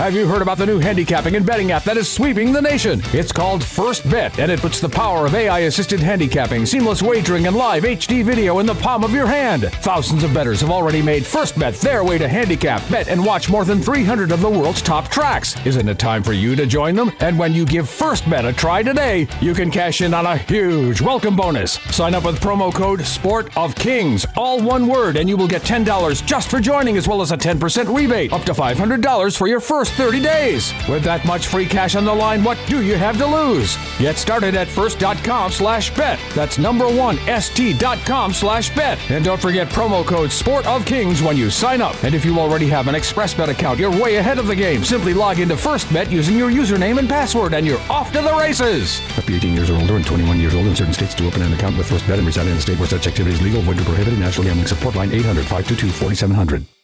Have you heard about the new handicapping and betting app that is sweeping the nation? It's called First Bet, and it puts the power of AI assisted handicapping, seamless wagering, and live HD video in the palm of your hand. Thousands of bettors have already made First Bet their way to handicap, bet, and watch more than 300 of the world's top tracks. Isn't it time for you to join them? And when you give First Bet a try today, you can cash in on a huge welcome bonus. Sign up with promo code Sport of Kings, all one word, and you will get $10 just for joining, as well as a 10% rebate, up to $500 for your first 30 days. With that much free cash on the line, what do you have to lose? Get started at first.com slash bet. That's number one, st.com slash bet. And don't forget promo code Sport of Kings when you sign up. And if you already have an ExpressBet account, you're way ahead of the game. Simply log into FirstBet using your username and password, and you're off to the races. Up to 18 years or older and 21 years old in certain states to open an account with FirstBet and reside in a state where such activity is legal, void, or prohibited. National Gambling Support Line 800 522 4700.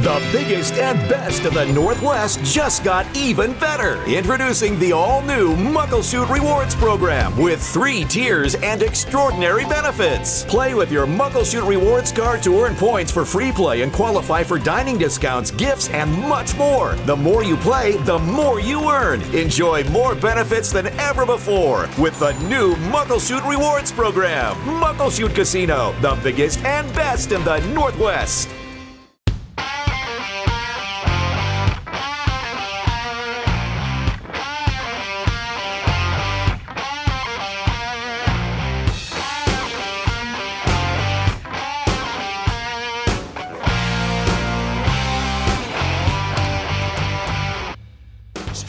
The biggest and best of the Northwest just got even better. Introducing the all new Muckleshoot Rewards program with three tiers and extraordinary benefits. Play with your Muckleshoot Rewards card to earn points for free play and qualify for dining discounts, gifts, and much more. The more you play, the more you earn. Enjoy more benefits than ever before with the new Muckleshoot Rewards program. Muckleshoot Casino, the biggest and best in the Northwest.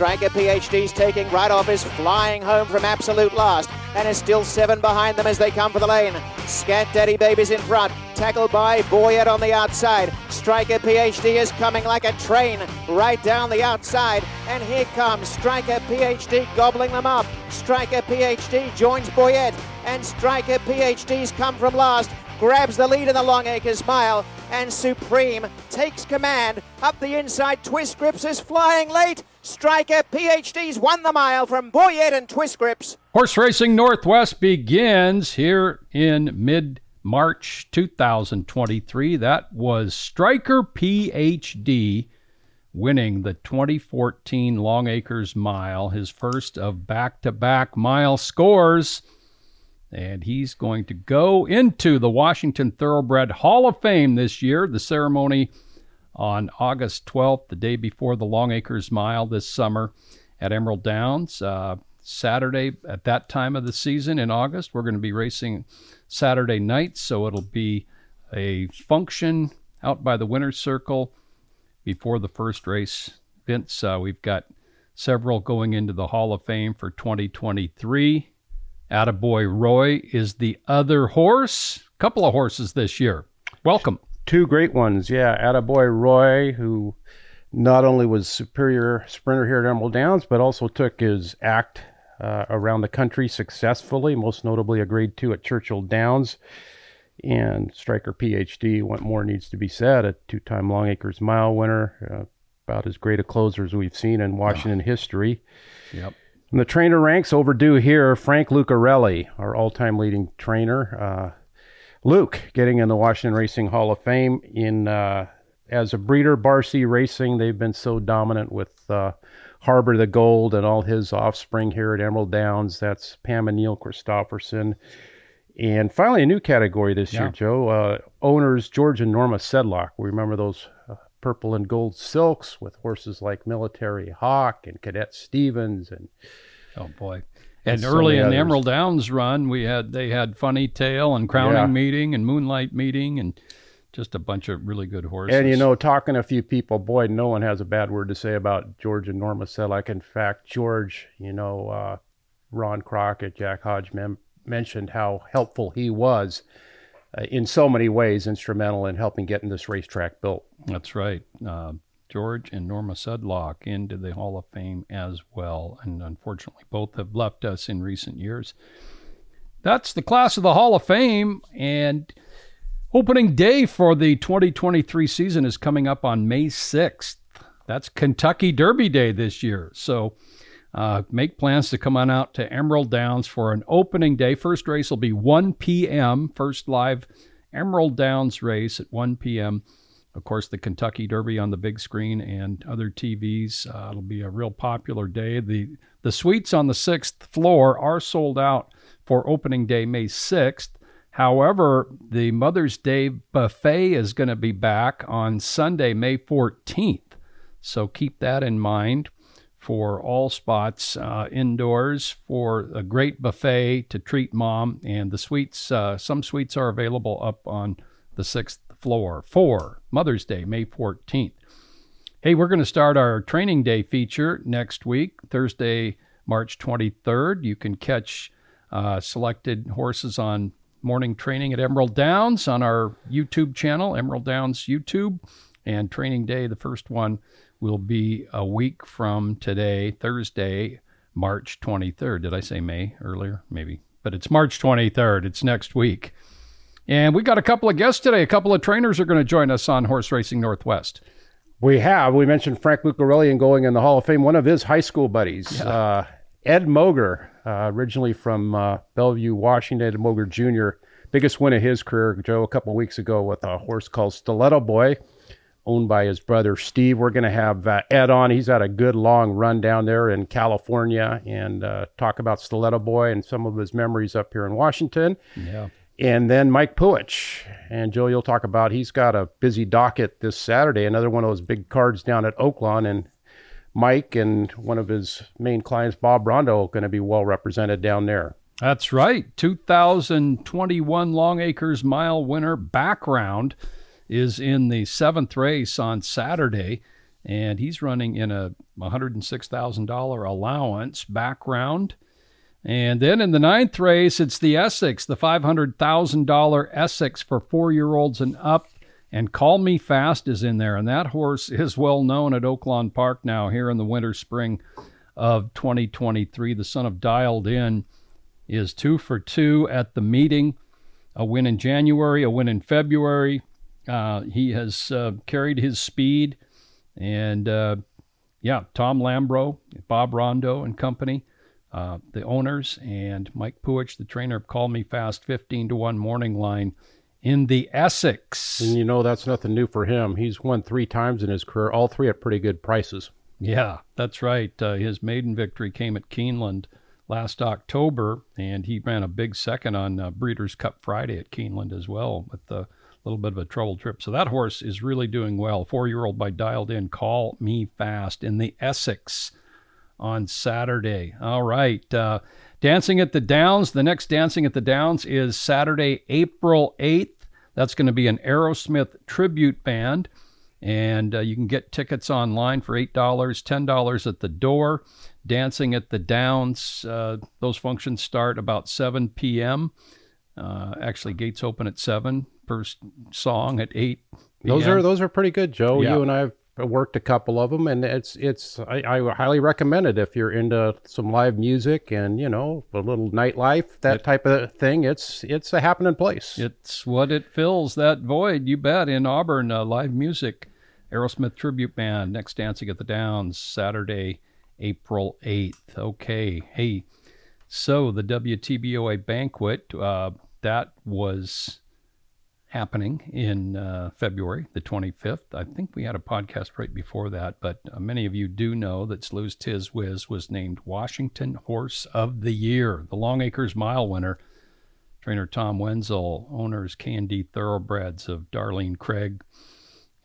Stryker PhD's taking right off is flying home from absolute last and is still seven behind them as they come for the lane. Scat Daddy Baby's in front, tackled by Boyette on the outside. Stryker PhD is coming like a train right down the outside, and here comes Stryker PhD gobbling them up. Stryker PhD joins Boyette, and Stryker PhD's come from last grabs the lead in the Longacres Mile, and Supreme takes command. Up the inside, Twist Grips is flying late. Stryker PhD's won the mile from Boyette and Twist Grips. Horse Racing Northwest begins here in mid March 2023. That was Stryker PhD winning the 2014 Longacres Mile, his first of back to back mile scores. And he's going to go into the Washington Thoroughbred Hall of Fame this year. The ceremony on August 12th, the day before the Longacres Mile this summer at Emerald Downs. Uh, Saturday at that time of the season in August, we're going to be racing Saturday night, so it'll be a function out by the winner's circle before the first race. Vince, uh, we've got several going into the Hall of Fame for 2023. Attaboy Roy is the other horse. Couple of horses this year. Welcome. Two great ones, yeah. Attaboy Roy, who not only was superior sprinter here at Emerald Downs, but also took his act uh, around the country successfully, most notably a grade two at Churchill Downs. And Stryker PhD, what more needs to be said, a two time Longacres Mile winner, uh, about as great a closer as we've seen in Washington oh. history. Yep. In the trainer ranks, overdue here, Frank Lucarelli, our all time leading trainer. Uh, Luke getting in the Washington Racing Hall of Fame in uh, as a breeder, Bar C Racing. They've been so dominant with uh, Harbor the Gold and all his offspring here at Emerald Downs. That's Pam and Neil Christopherson. And finally, a new category this yeah. year, Joe. Uh, owners George and Norma Sedlock. We remember those purple and gold silks with horses like Military Hawk and Cadet Stevens and oh boy. And, early in the Emerald Downs run, we had they had Funny Tail and Crowning yeah. Meeting and Moonlight Meeting and just a bunch of really good horses. And you know, talking to a few people, boy, no one has a bad word to say about George and Norma Sedlock. In fact, George, you know, uh, Ron Crockett, Jack Hodge mem- mentioned how helpful he was uh, in so many ways, instrumental in helping getting this racetrack built. That's right. Uh, George and Norma Sedlock into the Hall of Fame as well. And unfortunately, both have left us in recent years. That's the class of the Hall of Fame. And opening day for the 2023 season is coming up on May 6th. That's Kentucky Derby Day this year. So uh, make plans to come on out to Emerald Downs for an opening day. First race will be 1 p.m., first live Emerald Downs race at 1 p.m of course, the Kentucky Derby on the big screen and other TVs. Uh, it'll be a real popular day. The the suites on the sixth floor are sold out for opening day, May sixth. However, the Mother's Day buffet is going to be back on Sunday, May fourteenth. So keep that in mind for all spots uh, indoors for a great buffet to treat mom. And the suites, uh, some suites are available up on the sixth floor for Mother's Day, May 14th. Hey, we're going to start our training day feature next week, Thursday, March 23rd. You can catch uh, selected horses on morning training at Emerald Downs on our YouTube channel, Emerald Downs YouTube. And training day, the first one, will be a week from today, Thursday, March 23rd. Did I say May earlier? Maybe. But it's March 23rd. It's next week. And we got a couple of guests today. A couple of trainers are going to join us on Horse Racing Northwest. We have. We mentioned Frank Lucarelli and going in the Hall of Fame. One of his high school buddies, yeah. uh, Ed Moger, uh, originally from uh, Bellevue, Washington. Ed Moger Jr. Biggest win of his career, Joe, a couple of weeks ago with a horse called Stilleto Boy, owned by his brother Steve. We're going to have uh, Ed on. He's had a good long run down there in California and uh, talk about Stilleto Boy and some of his memories up here in Washington. Yeah. And then Mike Puhich. And Joe, you'll talk about he's got a busy docket this Saturday, another one of those big cards down at Oaklawn. And Mike and one of his main clients, Bob Rondeau, going to be well represented down there. That's right. 2021 Longacres Mile winner Backround is in the seventh race on Saturday, and he's running in a $106,000 allowance Backround. And then in the ninth race, it's the Essex, the $500,000 Essex for four year olds and up. And Call Me Fast is in there. And that horse is well known at Oaklawn Park now, here in the winter spring of 2023. The son of Dialed In is two for two at the meeting. A win in January, a win in February. Uh, he has uh, carried his speed. And uh, yeah, Tom Lambro, Bob Rondeau, and company uh, the owners and Mike Puhich, the trainer, called me fast 15 to 1 morning line in the Essex. And you know, that's nothing new for him. He's won three times in his career, all three at pretty good prices. Yeah, that's right. Uh, his maiden victory came at Keeneland last October, and he ran a big second on uh, Breeders' Cup Friday at Keeneland as well with a little bit of a trouble trip. So that horse is really doing well. Four year old by Dialed In, Call Me Fast in the Essex on Saturday. All right. Uh, Dancing at the Downs. The next Dancing at the Downs is Saturday, April 8th. That's going to be an Aerosmith tribute band. And uh, you can get tickets online for $8, $10 at the door. Dancing at the Downs, uh, those functions start about 7 p.m. Uh, actually, gates open at 7. First song at 8 those are those are pretty good, Joe. Yeah. You and I have worked a couple of them, and it's it's I, I, highly recommend it if you're into some live music and you know a little nightlife, that it, type of thing. It's it's a happening place. It's what it fills that void. You bet. In Auburn, uh, live music, Aerosmith tribute band, next dancing at the Downs, Saturday, April eighth. Okay, hey, so the WTBOA banquet uh, that was happening in uh, February the 25th. I think we had a podcast right before that, but uh, many of you do know that Slew's Tiz Wiz was named Washington Horse of the Year, the Longacres Mile winner. Trainer Tom Wenzel, owners K&D Thoroughbreds of Darlene Craig,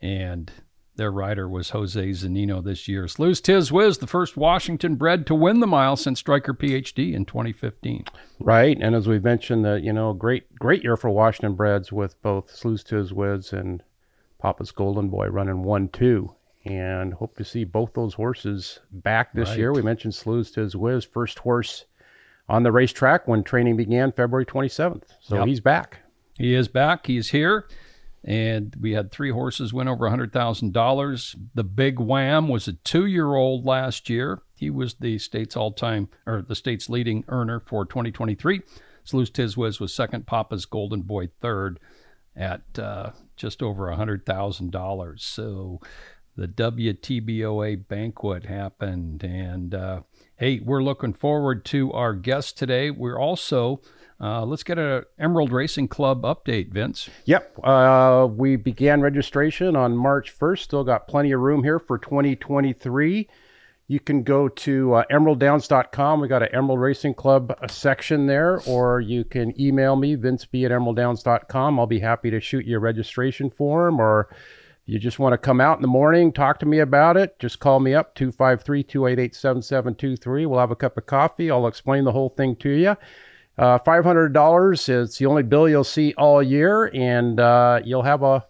and their rider was Jose Zunino this year. Slew's Tiz Wiz, the first Washington bred to win the mile since Stryker PhD in 2015. Right, and as we mentioned, that you know, great great year for Washington breds with both Slew's Tiz Wiz and Papa's Golden Boy running one two, and hope to see both those horses back this right. year. We mentioned Slew's Tiz Wiz, first horse on the racetrack when training began February 27th. So yep. he's back. He is back. He's here and we had three horses win over $100,000. The big wham was a two year old last year. He was the state's all time, or the state's leading earner for 2023. Slew's Tiz Wiz was second, Papa's Golden Boy third at uh, just over $100,000. So the WTBOA banquet happened. And uh, hey, we're looking forward to our guest today. We're also uh, let's get a Emerald Racing Club update, Vince. Yep, uh, we began registration on March 1st. Still got plenty of room here for 2023. You can go to uh, emeralddowns.com. We got an Emerald Racing Club uh, section there, or you can email me, vinceb at emeralddowns.com. I'll be happy to shoot you a registration form, or you just want to come out in the morning, talk to me about it, just call me up, 253 288 7723. We'll have a cup of coffee. I'll explain the whole thing to you. Uh, $500 It's the only bill you'll see all year, and uh, you'll have a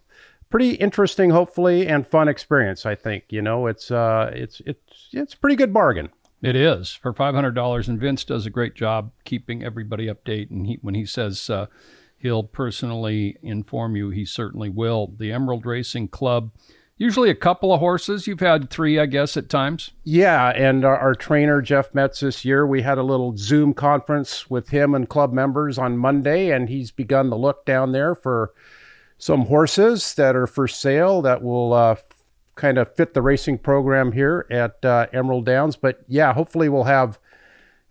pretty interesting, hopefully, and fun experience. I think you know it's uh, it's it's it's a pretty good bargain. It is for five hundred dollars, and Vince does a great job keeping everybody update. And he, when he says uh, he'll personally inform you, he certainly will. The Emerald Racing Club Usually a couple of horses. You've had three, I guess, at times. Yeah, and our, our, trainer Jeff Metz this year, we had a little Zoom conference with him and club members on Monday, and he's begun to look down there for some horses that are for sale that will uh, kind of fit the racing program here at uh, Emerald Downs. But yeah, hopefully we'll have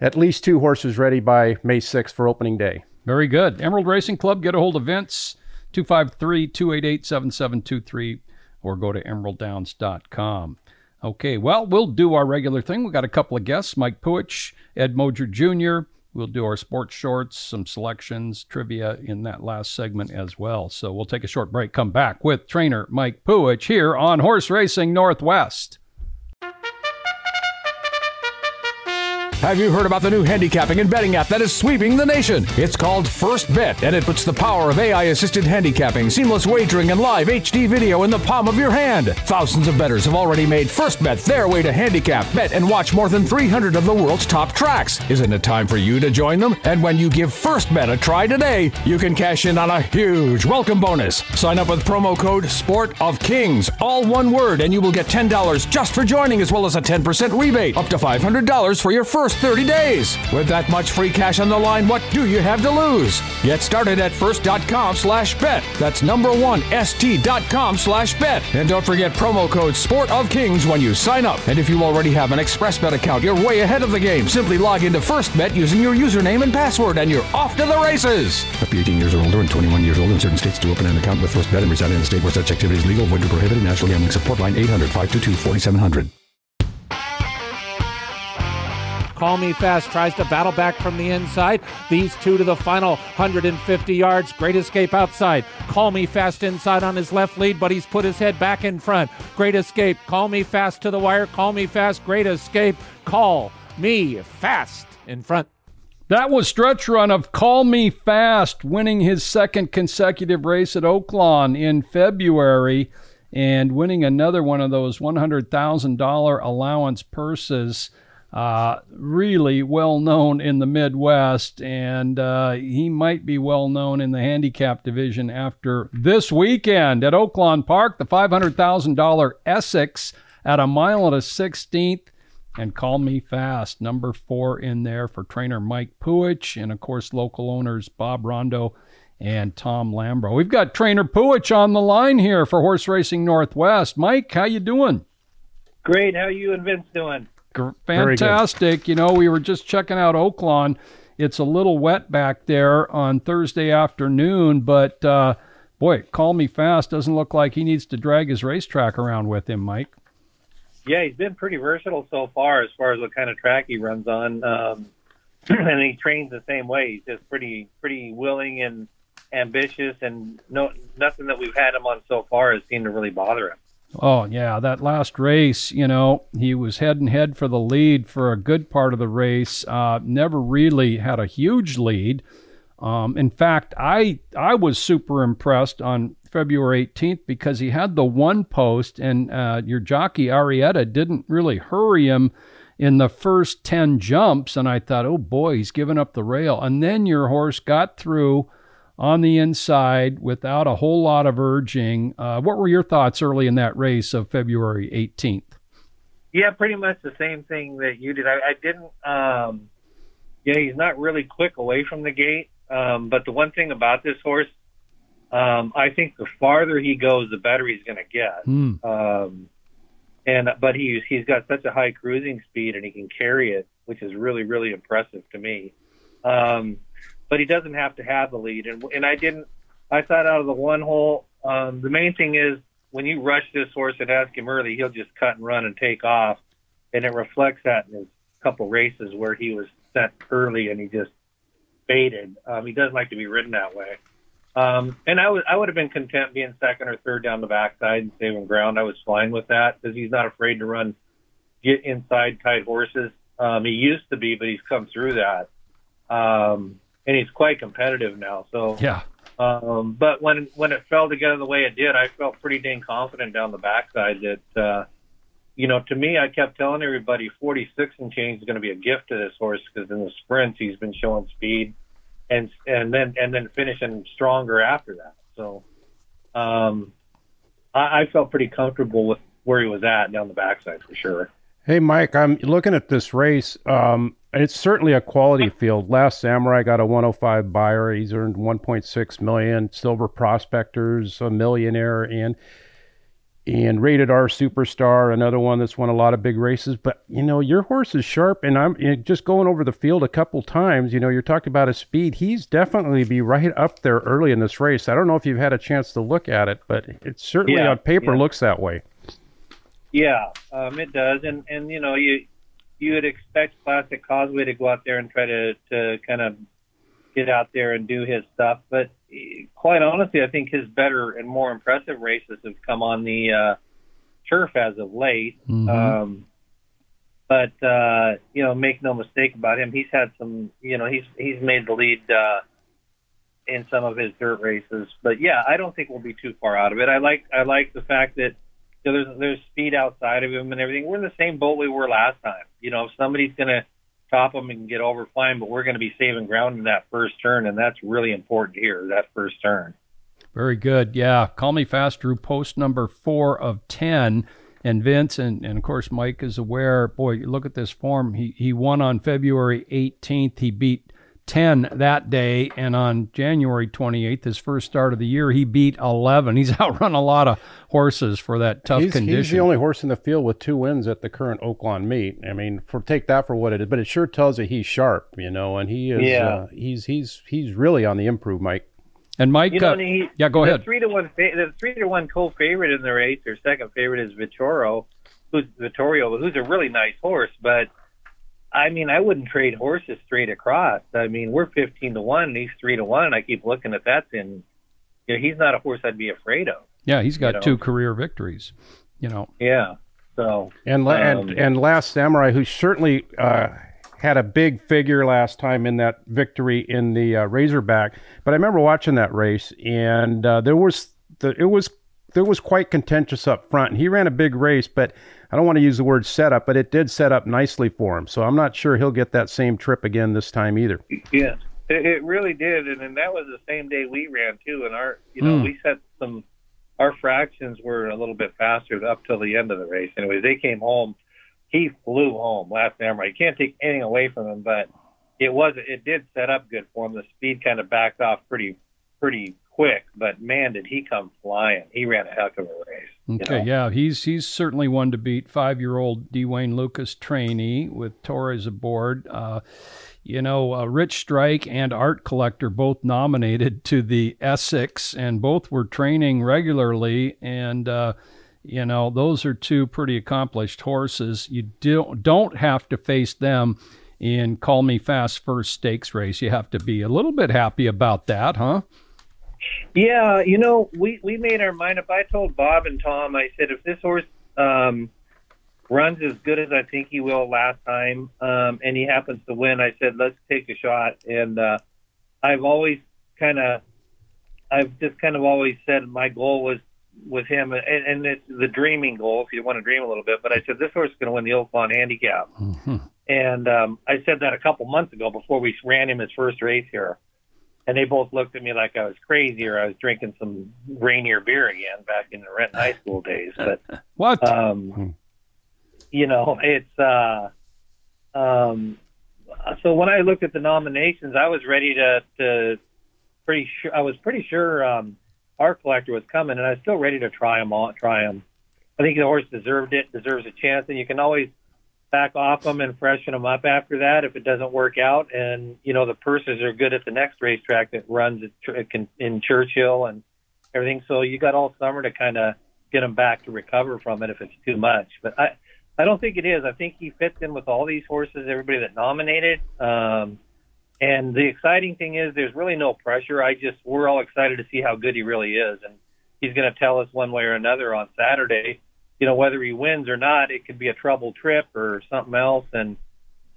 at least two horses ready by May 6th for opening day. Very good. Emerald Racing Club, get a hold of Vince, 253 288 7723 or go to emeralddowns.com. Okay, well, we'll do our regular thing. We've got a couple of guests Mike Puhich, Ed Moger Jr. We'll do our sports shorts, some selections, trivia in that last segment as well. So we'll take a short break, come back with trainer Mike Puhich here on Horse Racing Northwest. Have you heard about the new handicapping and betting app that is sweeping the nation? It's called First Bet, and it puts the power of AI assisted handicapping, seamless wagering, and live HD video in the palm of your hand. Thousands of bettors have already made First Bet their way to handicap, bet, and watch more than 300 of the world's top tracks. Isn't it time for you to join them? And when you give First Bet a try today, you can cash in on a huge welcome bonus. Sign up with promo code Sport of Kings, all one word, and you will get $10 just for joining, as well as a 10% rebate, up to $500 for your first first 30 days. With that much free cash on the line, what do you have to lose? Get started at first.com slash bet. That's number one, st.com slash bet. And don't forget promo code Sport of Kings when you sign up. And if you already have an ExpressBet account, you're way ahead of the game. Simply log into FirstBet using your username and password, and you're off to the races. Up to 18 years or older and 21 years old in certain states to open an account with FirstBet and reside in a state where such activity is legal, void, or prohibited. National Gambling Support Line 800 522 4700. Call Me Fast tries to battle back from the inside. These two to the final 150 yards. Great escape outside. Call Me Fast inside on his left lead, but he's put his head back in front. Great escape. Call Me Fast to the wire. Call Me Fast. Great escape. Call Me Fast in front. That was stretch run of Call Me Fast, winning his second consecutive race at Oaklawn in February and winning another one of those $100,000 allowance purses uh, really well known in the Midwest, and uh, he might be well known in the handicap division after this weekend at Oaklawn Park, the $500,000 Essex at a mile and a 16th. And call me fast, number four in there for trainer Mike Puhich, and of course local owners Bob Rondeau and Tom Lambro. We've got trainer Puhich on the line here for Horse Racing Northwest. Mike, how you doing? Great. How you and Vince doing? Fantastic. You know, we were just checking out Oaklawn. It's a little wet back there on Thursday afternoon, but uh, boy, call me fast. Doesn't look like he needs to drag his racetrack around with him, Mike. Yeah, he's been pretty versatile so far as far as what kind of track he runs on, um, and he trains the same way. He's just pretty pretty willing and ambitious, and no nothing that we've had him on so far has seemed to really bother him. Oh, yeah, that last race, you know, he was head and head for the lead for a good part of the race. Uh, never really had a huge lead. Um, in fact, I I was super impressed on February 18th because he had the one post, and uh, your jockey Arrieta didn't really hurry him in the first 10 jumps. And I thought, oh boy, he's giving up the rail. And then your horse got through on the inside without a whole lot of urging. Uh, what were your thoughts early in that race of February 18th? Yeah, pretty much the same thing that you did. I, I didn't. Um, yeah, he's not really quick away from the gate. Um, but the one thing about this horse, um, I think the farther he goes, the better he's going to get. Mm. Um, and but he's he's got such a high cruising speed and he can carry it, which is really really impressive to me. Um, but he doesn't have to have the lead, and and I didn't. I thought out of the one hole, um, the main thing is when you rush this horse and ask him early, he'll just cut and run and take off, and it reflects that in his couple races where he was set early and he just faded. Um, he doesn't like to be ridden that way. Um, and I would I would have been content being second or third down the backside and saving ground. I was fine with that because he's not afraid to run, get inside tight horses. Um, he used to be, but he's come through that, um, and he's quite competitive now. So Yeah. um, but when when it fell together the way it did, I felt pretty dang confident down the backside that, uh, you know, to me, I kept telling everybody 46 and change is going to be a gift to this horse because in the sprints he's been showing speed, and and then and then finishing stronger after that. So, um, I, I felt pretty comfortable with where he was at down the backside for sure. Hey, Mike, I'm looking at this race. Um, it's certainly a quality field. Last Samurai got a 105 Beyer. He's earned 1.6 million. Silver Prospectors, a millionaire, and and Rated R Superstar, another one that's won a lot of big races. But you know, your horse is sharp, and I'm you know, just going over the field a couple times. You know, you're talking about his speed. He's definitely be right up there early in this race. I don't know if you've had a chance to look at it, but it certainly Yeah, on paper yeah. looks that way. Yeah, um, it does, and and you know you you would expect Classic Causeway to go out there and try to to kind of get out there and do his stuff, but eh, quite honestly, I think his better and more impressive races have come on the uh, turf as of late. Um, but uh, you know, make no mistake about him, he's had some. You know, he's he's made the lead uh, in some of his dirt races. But yeah, I don't think we'll be too far out of it. I like I like the fact that know, there's there's speed outside of him and everything. We're in the same boat we were last time. You know, if somebody's gonna top him and get over fine, but we're going to be saving ground in that first turn, and that's really important here. That first turn. Very good. Yeah. Call Me Fast drew post number four of 10. And Vince, and, and of course, Mike is aware. Boy, look at this form. He, he won on February 18th. He beat 10 that day. And on January 28th, his first start of the year, he beat 11. He's outrun a lot of horses for that tough he's, condition. he's the only horse in the field with two wins at the current Oaklawn meet. I mean, for take that for what it is, but it sure tells you he's sharp, you know, and he is. Yeah. Uh, he's he's he's really on the improve, Mike. and Mike, You know, uh, and he, yeah, go the ahead. Three to one. fa- The three to one co-favorite in the race, or second favorite, is Vittorio, who's Vittorio, who's a really nice horse. But I mean, I wouldn't trade horses straight across. I mean, we're fifteen to one, and he's three to one, I keep looking at that, and you know, he's not a horse I'd be afraid of. Yeah, he's got know. two career victories. You know, Yeah. So And la- Um, and and last samurai, who certainly uh, had a big figure last time in that victory in the uh, Razorback. But I remember watching that race, and uh, there was the it was there was quite contentious up front. And he ran a big race, but I don't want to use the word setup, but it did set up nicely for him. So I'm not sure he'll get that same trip again this time either. Yeah, it, it really did, and, and that was the same day we ran too. And our, you know, Hmm. we set some. Our fractions were a little bit faster up till the end of the race. Anyways, they came home. He flew home last samurai. You can't take anything away from him, but it was it did set up good for him. The speed kind of backed off pretty pretty quick, but man, did he come flying! He ran a heck of a race. You Okay, know? yeah, he's he's certainly one to beat. Five-year-old D. Wayne Lukas trainee with Torres aboard. Uh, you know, uh, Rich Strike and Art Collector both nominated to the Essex, and both were training regularly. And uh, you know, those are two pretty accomplished horses. You don't don't have to face them in Call Me Fast first stakes race. You have to be a little bit happy about that, huh? Yeah, you know, we we made our mind up. I told Bob and Tom, I said if this horse um, runs as good as I think he will last time, um, and he happens to win, I said let's take a shot. And uh, I've always kind of, I've just kind of always said my goal was with him, and, and it's the dreaming goal if you want to dream a little bit. But I said this horse is going to win the Oaklawn Handicap, and um, I said that a couple months ago before we ran him his first race here and they both looked at me like I was crazy or I was drinking some Rainier beer again back in the Renton High School days. But What? um, you know, it's uh, um, so when I looked at the nominations, I was ready to, to pretty sure I was pretty sure um, Art Collector was coming, and I was still ready to try him on, try him. I think the horse deserved it, deserves a chance, and you can always back off them and freshen them up after that if it doesn't work out. And you know the purses are good at the next racetrack that runs in Churchill and everything. So you got all summer to kind of get them back to recover from it if it's too much. But I I don't think it is. I think he fits in with all these horses, everybody that nominated. Um, and the exciting thing is there's really no pressure. I just we're all excited to see how good he really is, and he's going to tell us one way or another on Saturday. You know whether he wins or not, it could be a trouble trip or something else, and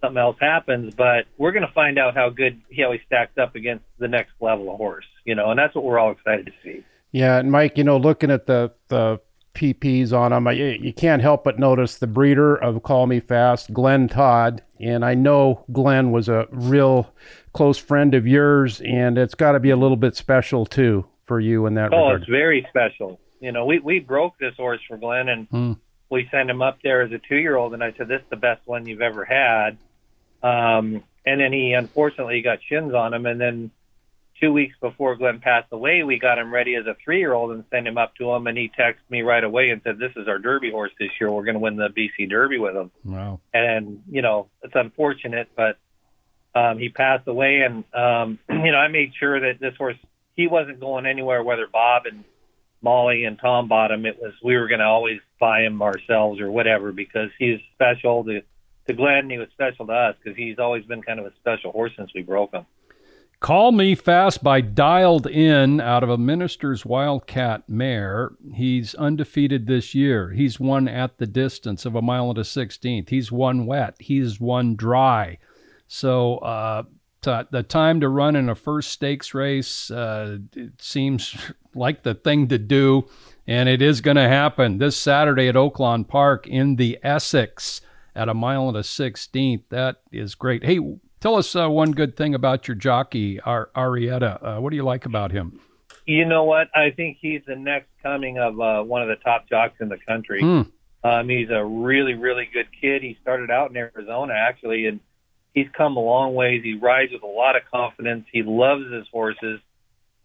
something else happens. But we're going to find out how good he always stacks up against the next level of horse. You know, and that's what we're all excited to see. Yeah, and Mike, you know, looking at the the PPs on them. You, you can't help but notice the breeder of Call Me Fast, Glenn Todd. And I know Glenn was a real close friend of yours, and it's got to be a little bit special too for you in that regard. oh, regard. it's very special. You know, we, we broke this horse for Glenn, and mm. we sent him up there as a two year old, and I said, This is the best one you've ever had. Um, and then he unfortunately got shins on him, and then two weeks before Glenn passed away, we got him ready as a three year old and sent him up to him. And he texted me right away and said, This is our Derby horse this year. We're going to win the BC Derby with him. Wow. And, you know, it's unfortunate, but um, he passed away. And, um, you know, I made sure that this horse, he wasn't going anywhere, whether Bob and Molly and Tom bought him. It was, we were going to always buy him ourselves or whatever because he's special to, to Glenn. And He was special to us because he's always been kind of a special horse since we broke him. Call Me Fast by Dialed In out of a Minister's Wildcat mare. He's undefeated this year. He's won at the distance of a mile and a sixteenth. He's won wet. He's won dry. So uh, t- the time to run in a first stakes race uh, it seems like the thing to do, and it is going to happen this Saturday at Oaklawn Park in the Essex at a mile and a sixteenth. That is great. Hey, Tell us uh, one good thing about your jockey, Ar- Arrieta. Uh, what do you like about him? You know what? I think he's the next coming of uh, one of the top jocks in the country. Mm. Um, he's a really, really good kid. He started out in Arizona actually, and he's come a long ways. He rides with a lot of confidence. He loves his horses.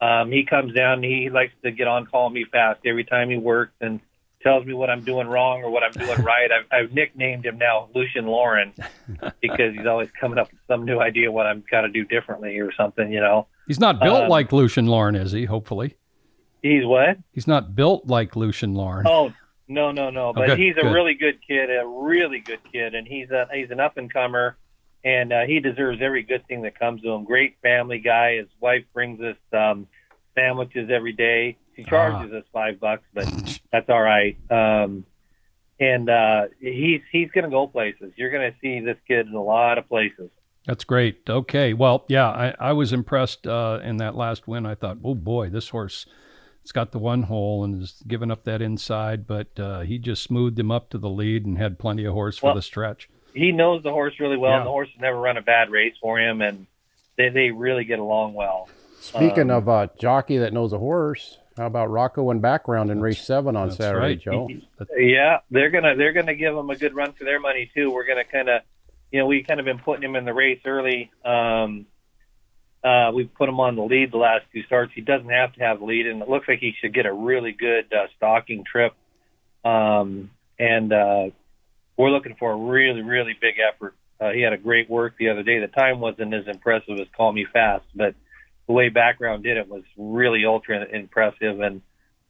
Um, he comes down. And he likes to get on, call me fast every time he works, and tells me what I'm doing wrong or what I'm doing right. I've, I've nicknamed him now Lucien Laurin because he's always coming up with some new idea what I'm got to do differently or something. You know, he's not built um, like Lucien Laurin, is he? Hopefully, he's what? He's not built like Lucien Laurin. Oh no, no, no. Oh, but good, he's a good. really good kid, a really good kid, and he's a he's an up and comer. And uh, he deserves every good thing that comes to him. Great family guy. His wife brings us um, sandwiches every day he charges ah. us five bucks, but that's all right. Um, and uh, he's he's going to go places. You're going to see this kid in a lot of places. That's great. Okay, well, yeah, I, I was impressed uh, in that last win. I thought, oh boy, this horse, it's got the one hole and is giving up that inside, but uh, he just smoothed him up to the lead and had plenty of horse well, for the stretch. He knows the horse really well, Yeah. and the horse has never run a bad race for him, and they they really get along well. Speaking Um, of a jockey that knows a horse, how about Rocco and Backround in race seven on that's Saturday, right. Joe? Yeah, they're gonna they're gonna give him a good run for their money too. We're gonna kind of, you know, we kind of been putting him in the race early. Um, uh, we put him on the lead the last two starts. He doesn't have to have the lead, and it looks like he should get a really good uh, stalking trip. Um, and uh, we're looking for a really really big effort. Uh, he had a great work the other day. The time wasn't as impressive as Call Me Fast, but the way Backround did it was really ultra impressive. And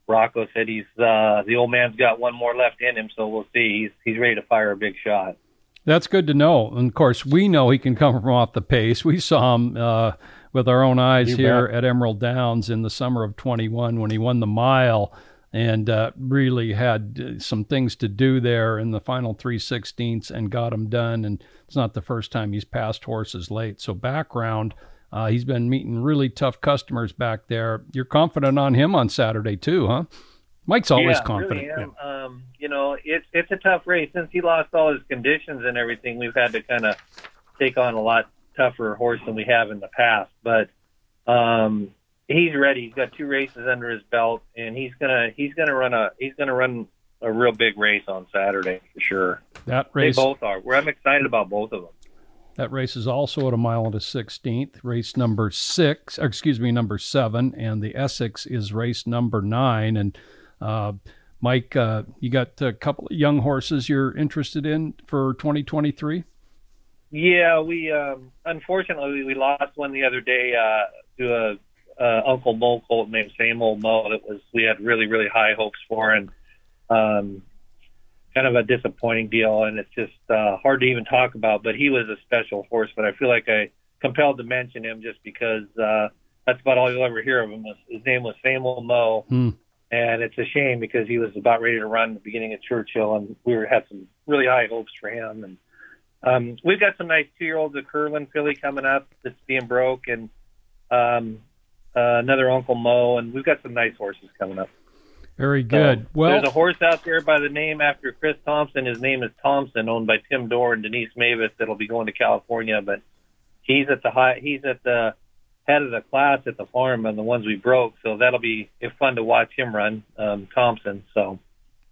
Rocco said he's uh, the old man's got one more left in him, so we'll see. He's he's ready to fire a big shot. That's good to know. And of course, we know he can come from off the pace. We saw him uh, with our own eyes You here bet. at Emerald Downs in the summer of 21 when he won the mile and uh, really had uh, some things to do there in the final three sixteenths and got them done. And it's not the first time he's passed horses late. So Backround, uh, he's been meeting really tough customers back there. You're confident on him on Saturday too, huh? Mike's always yeah, confident. Really am. Um, you know, it's it's a tough race since he lost all his conditions and everything. We've had to kind of take on a lot tougher horse than we have in the past. But um, he's ready. He's got two races under his belt, and he's gonna he's gonna run a he's gonna run a real big race on Saturday for sure. That race, They both are. Well, I'm excited about both of them. That race is also at a mile and a sixteenth. Race number six, or excuse me, number seven, and the Essex is race number nine. And uh, Mike, uh, you got a couple of young horses you're interested in for 2023? Yeah, we um, unfortunately we lost one the other day uh, to a uh, Uncle Mo colt named Same Old Mo. That was we had really really high hopes for, and um, kind of a disappointing deal. And it's just uh, hard to even talk about. But he was a special horse. But I feel like I compelled to mention him just because uh, that's about all you'll ever hear of him. His name was Same Old Mo. Hmm. And it's a shame because he was about ready to run the beginning of Churchill, and we were, had some really high hopes for him. And um, we've got some nice two-year-olds, a Curlin filly coming up that's being broke, and um, uh, another Uncle Mo, and we've got some nice horses coming up. Very good. So, well, there's a horse out there by the name after Chris Thompson. His name is Thompson, owned by Tim Dorr and Denise Mavis. That'll be going to California, but he's at the high. He's at the head of the class at the farm and the ones we broke. So that'll be fun to watch him run, um, Thompson. So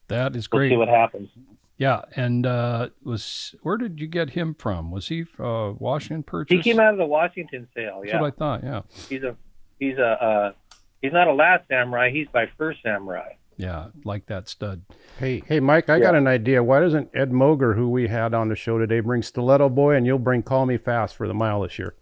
that is great. we'll see what happens. Yeah, and uh, was where did you get him from? Was he uh, Washington purchase? He came out of the Washington sale. That's Yeah, what I thought. Yeah, he's a he's a uh, he's not a last samurai. He's my first samurai. yeah, like that stud. Hey, hey, Mike, I got an idea. Why doesn't Ed Moger, who we had on the show today, bring Stilleto Boy, and you'll bring Call Me Fast for the mile this year?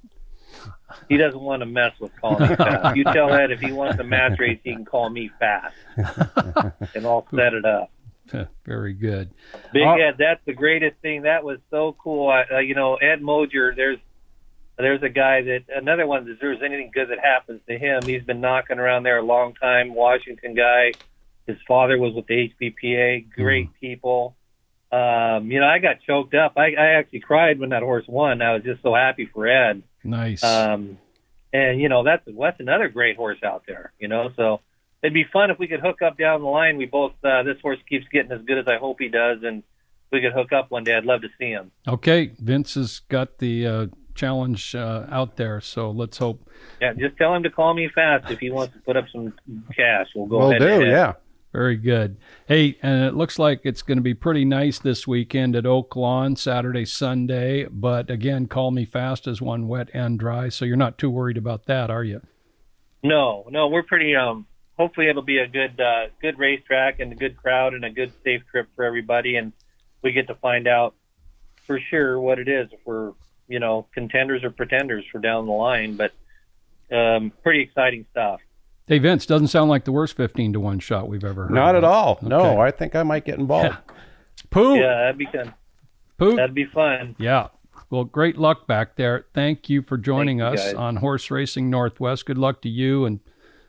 He doesn't want to mess with calling me fast. You tell Ed if he wants a match race, he can call me fast, and I'll set it up. Very good. Big Uh, Ed, that's the greatest thing. That was so cool. I, uh, you know, Ed Moger. There's there's a guy that another one. If there's anything good that happens to him, he's been knocking around there a long time. Washington guy. His father was with the HBPA. Great people. Um, you know, I got choked up. I, I actually cried when that horse won. I was just so happy for Ed. Nice. Um, and you know that's that's another great horse out there. You know, so it'd be fun if we could hook up down the line. We both uh, this horse keeps getting as good as I hope he does, and we could hook up one day. I'd love to see him. okay, Vince has got the uh, challenge uh, out there, so let's hope. Yeah, just tell him to call me fast if he wants to put up some cash. We'll go Will ahead. do, yeah. Very good. Hey, and it looks like it's going to be pretty nice this weekend at Oaklawn, Saturday, Sunday. But again, call me fast as one wet and dry, so you're not too worried about that, are you? No, no, we're pretty. Um, hopefully it'll be a good, uh, good racetrack and a good crowd and a good safe trip for everybody, and we get to find out for sure what it is if we're, you know, contenders or pretenders for down the line. But um, pretty exciting stuff. Hey, Vince, doesn't sound like the worst 15 to 1 shot we've ever heard. Not at all. Okay. No, I think I might get involved. Pooh. Yeah, that'd be fun. Pooh. That'd be fun. Yeah. Well, great luck back there. Thank you for joining Thank you, us guys. on Horse Racing Northwest. Good luck to you and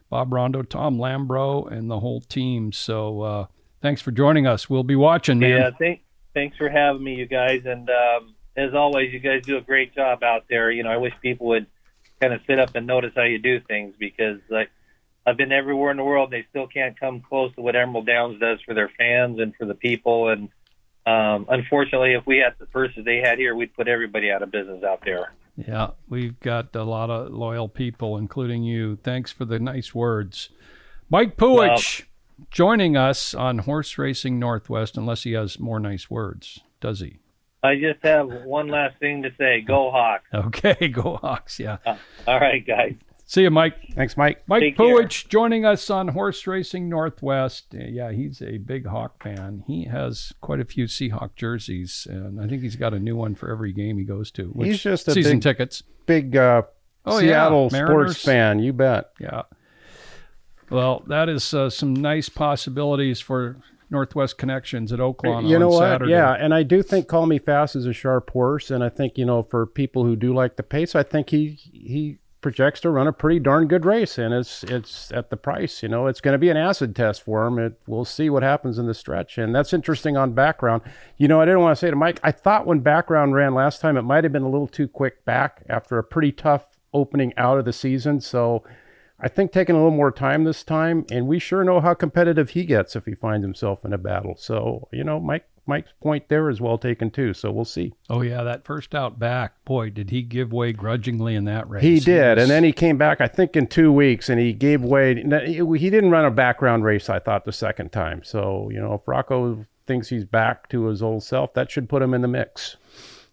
Bob Rondeau, Tom Lambro, and the whole team. So uh, thanks for joining us. We'll be watching, man. Yeah, thank, thanks for having me, you guys. And um, as always, you guys do a great job out there. You know, I wish people would kind of sit up and notice how you do things because, like, I've been everywhere in the world. They still can't come close to what Emerald Downs does for their fans and for the people. And um, unfortunately, if we had the purses they had here, we'd put everybody out of business out there. Yeah, we've got a lot of loyal people, including you. Thanks for the nice words. Mike Puhich joining us on Horse Racing Northwest, unless he has more nice words, does he? I just have one last thing to say. Go Hawks. Okay, go Hawks. Yeah. All right, guys. See you, Mike. Thanks, Mike. Mike Take. Puhich joining us on Horse Racing Northwest. Uh, Yeah, he's a big Hawk fan. He has quite a few Seahawk jerseys, and I think he's got a new one for every game he goes to. Which, He's just a season big- tickets. Big uh, Oh. Seattle Mariners. sports fan, you bet. Yeah. Well, that is uh, some nice possibilities for Northwest connections at Oaklawn you on know what? Saturday. Yeah, and I do think Call Me Fast is a sharp horse, and I think you know for people who do like the pace, I think he he projects to run a pretty darn good race, and it's it's at the price. You know, it's going to be an acid test for him. It, we'll see what happens in the stretch, and that's interesting on Backround. You know, I didn't want to say to Mike, I thought when Backround ran last time, it might have been a little too quick back after a pretty tough opening out of the season. So. I think taking a little more time this time, and we sure know how competitive he gets if he finds himself in a battle. So, you know, Mike Mike's point there is well taken too. So we'll see. Oh, yeah, that first out back, boy, did he give way grudgingly in that race. He did, was- and then he came back. I think in two weeks, and he gave way. He didn't run a Backround race. I thought the second time. So you know, if Rocco thinks he's back to his old self, that should put him in the mix.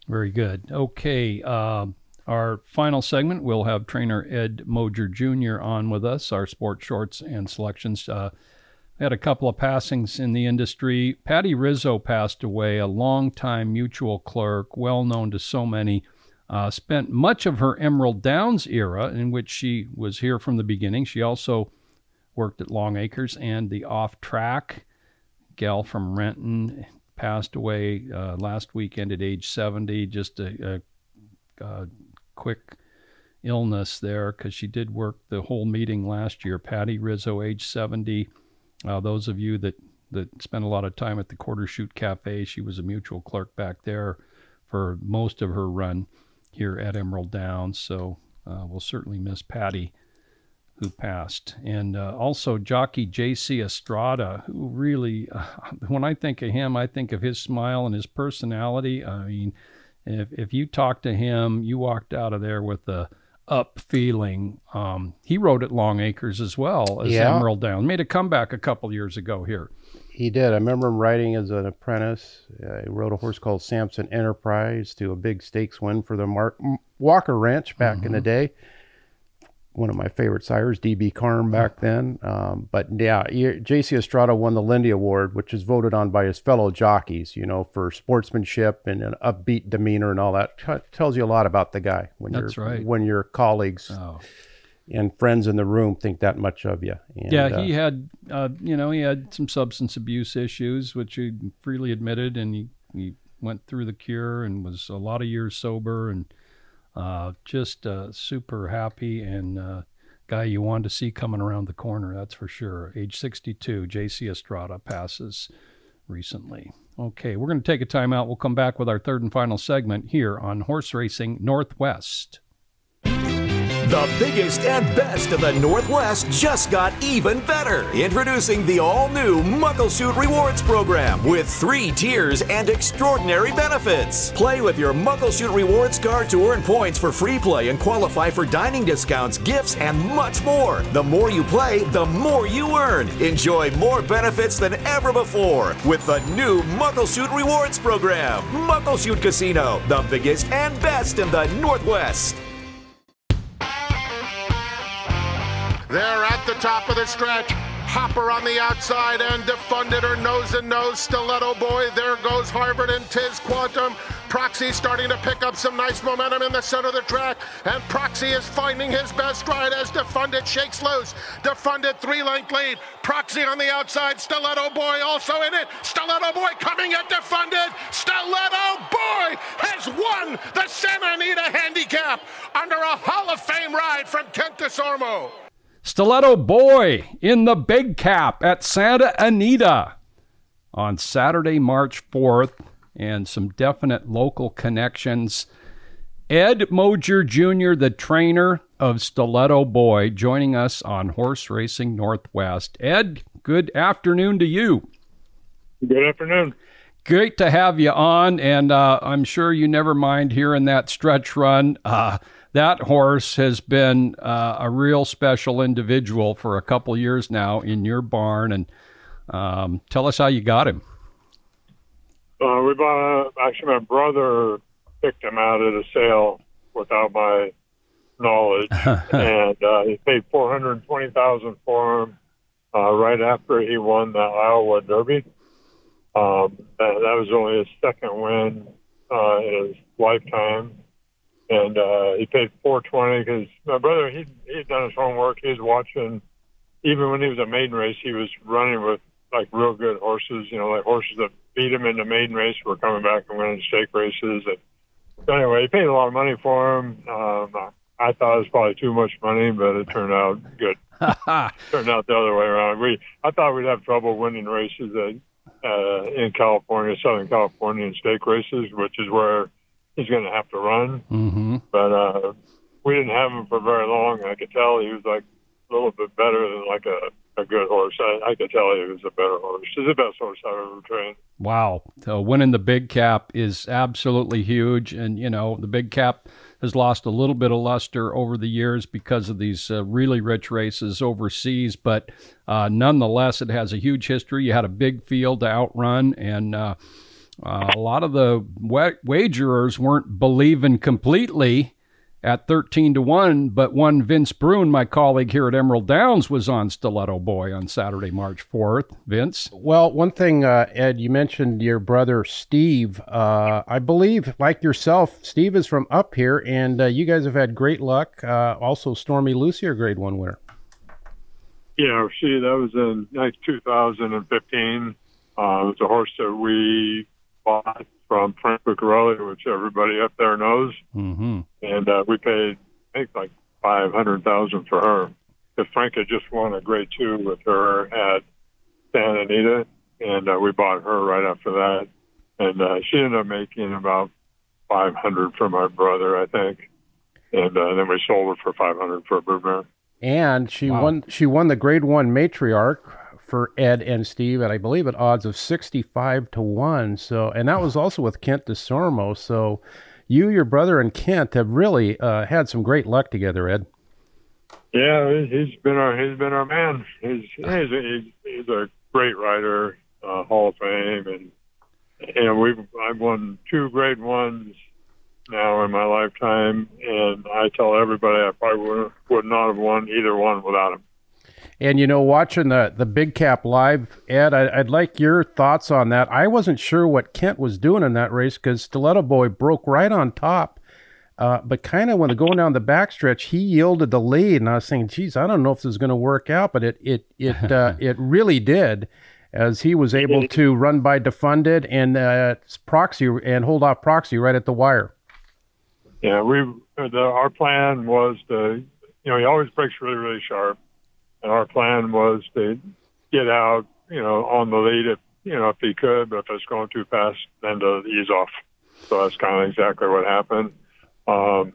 Very good. Okay. Um, our final segment, we'll have trainer Ed Moger Jr. on with us, our sports shorts and selections. Uh, had a couple of passings in the industry. Patty Rizzo passed away, a longtime mutual clerk, well known to so many. Uh, spent much of her Emerald Downs era, in which she was here from the beginning. She also worked at Longacres and the Off Track. Gal from Renton passed away uh, last weekend at age 70. Just a, a, a quick illness there because she did work the whole meeting last year. Patty Rizzo, age 70. Uh, those of you that, that spent a lot of time at the Quarter Chute Cafe, she was a mutual clerk back there for most of her run here at Emerald Downs. So uh, we'll certainly miss Patty who passed, and uh, also jockey J.C. Estrada, who really, when I think of him, I think of his smile and his personality. I mean, if if you talked to him, you walked out of there with a up feeling. Um, he rode at Longacres as well as yeah. Emerald Down. Made a comeback a couple years ago here. He did. I remember him riding as an apprentice. Uh, he rode a horse called Samson Enterprise to a big stakes win for the Mark Walker Ranch back mm-hmm. in the mm-hmm. day one of my favorite sires, DB Carm back then. Um, but yeah, JC Estrada won the Lindy Award, which is voted on by his fellow jockeys, you know, for sportsmanship and an upbeat demeanor and all that. T- tells you a lot about the guy when That's your right. when your colleagues oh. and friends in the room think that much of you. And, yeah, he uh, had, uh, you know, he had some substance abuse issues, which he freely admitted, and he, he went through the cure and was a lot of years sober and uh, just uh, super happy and uh, guy you want to see coming around the corner, that's for sure. Age 62, JC Estrada passes recently. Okay, we're going to take a time out. We'll come back with our third and final segment here on Horse Racing Northwest. The biggest and best of the Northwest just got even better. Introducing the all new Muckleshoot Rewards Program with three tiers and extraordinary benefits. Play with your Muckleshoot Rewards card to earn points for free play and qualify for dining discounts, gifts, and much more. The more you play, the more you earn. Enjoy more benefits than ever before with the new Muckleshoot Rewards Program. Muckleshoot Casino, the biggest and best in the Northwest. They're at the top of the stretch. Hopper on the outside and defunded her nose and nose. Stilleto Boy. There goes Harvard and Tiz Quantum. Proxy starting to pick up some nice momentum in the center of the track. And Proxy is finding his best stride as Defunded shakes loose. Defunded three length lead. Proxy on the outside. Stilleto Boy also in it. Stilleto Boy coming at Defunded. Stilleto Boy has won the Santa Anita handicap under a Hall of Fame ride from Kent Desormeaux. Stilleto Boy in the Big Cap at Santa Anita on Saturday, March 4th, and some definite local connections. Ed Moger Jr., the trainer of Stilleto Boy, joining us on Horse Racing Northwest. Ed, good afternoon to you. Good afternoon. Great to have you on, and uh, I'm sure you never mind hearing that stretch run. Uh, that horse has been uh, a real special individual for a couple years now in your barn. And um, tell us how you got him. Uh, we bought a, actually my brother picked him out at a sale without my knowledge, and uh, he paid four hundred twenty thousand for him uh, right after he won the Iowa Derby. Um, that, that was only his second win uh, in his lifetime and uh, he paid four twenty because my brother he he'd done his homework. He was watching, even when he was a maiden race, he was running with like real good horses. You know, like horses that beat him in the maiden race were coming back and winning stake races. And so anyway, he paid a lot of money for him. Um, I thought it was probably too much money, but it turned out good. turned out the other way around. We I thought we'd have trouble winning races at, uh, in California, Southern California, in stake races, which is where he's going to have to run. Mm-hmm. But uh, we didn't have him for very long. I could tell he was like a little bit better than like a, a good horse. I, I could tell he was a better horse. He's the best horse I've ever trained. Wow. So winning the big cap is absolutely huge. And, you know, the big cap has lost a little bit of luster over the years because of these uh, really rich races overseas. But uh, nonetheless, it has a huge history. You had a big field to outrun. And, uh, uh, a lot of the wagerers weren't believing completely at 13 to 1, but one Vince Bruun, my colleague here at Emerald Downs, was on Stilleto Boy on Saturday, March 4th. Vince? Well, one thing, uh, Ed, you mentioned your brother Steve. Uh, I believe, like yourself, Steve is from up here, and uh, you guys have had great luck. Uh, also, Stormy Lucy, your grade one winner. Yeah, see, that was in like 2015. Uh, it was a horse that we bought from Frank Lucarelli, which everybody up there knows. Mm-hmm. And uh, we paid, I think, like 500000 for her. Because Frank had just won a grade two with her at Santa Anita, and uh, we bought her right after that. And uh, she ended up making about 500 for my brother, I think. And uh, then we sold her for 500 for a broodmare. And she Wow. won. She won the Grade One matriarch for Ed and Steve, and I believe at odds of sixty-five to one. So, and that was also with Kent Desormeaux. So, you, your brother, and Kent have really uh, had some great luck together, Ed. Yeah, he- he's been our he's been our man. He's he's a, he's, a great writer, uh, Hall of Fame, and know we've I've won two grade ones now in my lifetime, and I tell everybody I probably would, would not have won either one without him. And you know, watching the the Big Cap live, Ed, I, I'd like your thoughts on that. I wasn't sure what Kent was doing in that race because Stilleto Boy broke right on top, uh, but kind of when they're going down the backstretch, he yielded the lead, and I was saying, "Geez, I don't know if this is going to work out," but it it it uh, it really did, as he was able to run by Defunded and uh, Proxy and hold off Proxy right at the wire. Yeah, we the, our plan was to you know he always breaks really really sharp, and our plan was to get out you know on the lead if you know if he could, but if it's going too fast, then to ease off. So that's kind of exactly what happened. Um,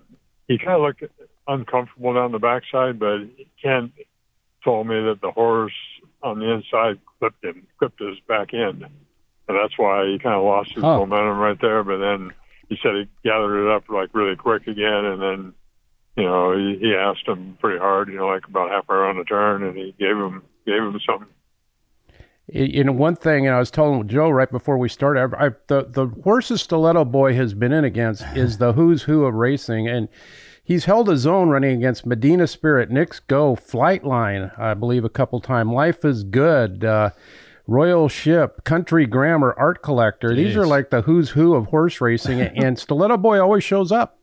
he kind of looked uncomfortable down the backside, but Ken told me that the horse on the inside clipped him, clipped his back end, and that's why he kind of lost his Huh. momentum right there. But then he said he gathered it up like really quick again, and then you know he, he asked him pretty hard, you know, like about halfway around the turn, and he gave him gave him something. You know, one thing, and I was telling Joe right before we started, I, I, the the horses Stilleto Boy has been in against is the who's who of racing, and he's held his own running against Medina Spirit, Knicks Go, Flightline, I believe a couple time. Life is Good, uh, Royal Ship, Country Grammar, Art Collector. These are like the who's who of horse racing, and Stilleto Boy always shows up.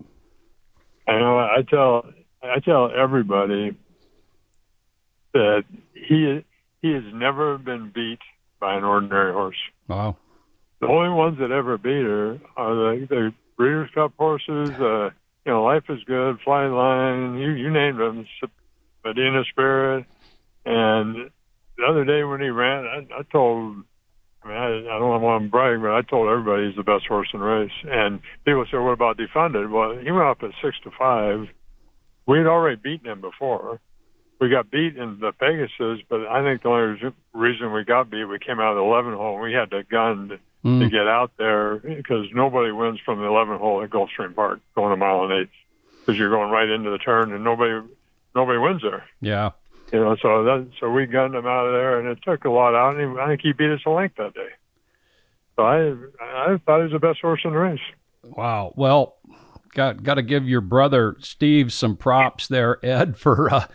I know. I tell I tell everybody that he he has never been beat by an ordinary horse. Wow. The only ones that ever beat her are the, the Breeders' Cup horses. Uh, you know, Life is Good, Flying Line, you you named them, Medina Spirit. And the other day when he ran, I, I told. I mean, I, I don't want to brag, but I told everybody he's the best horse in the race. And people say, "What about defunded?" Well, he went up at six to five. We had already beaten him before. We got beat in the Pegasus, but I think the only reason- we got beat, we came out of the 11 hole. and We had to gun to, Mm. to get out there because nobody wins from the 11 hole at Gulfstream Park going a mile and eighth because you're going right into the turn and nobody nobody wins there. Yeah. You know, so that so we gunned him out of there, and it took a lot out. And he, I think he beat us a length that day. So I I thought he was the best horse in the race. Wow. Well, got got to give your brother Steve some props there, Ed, for uh,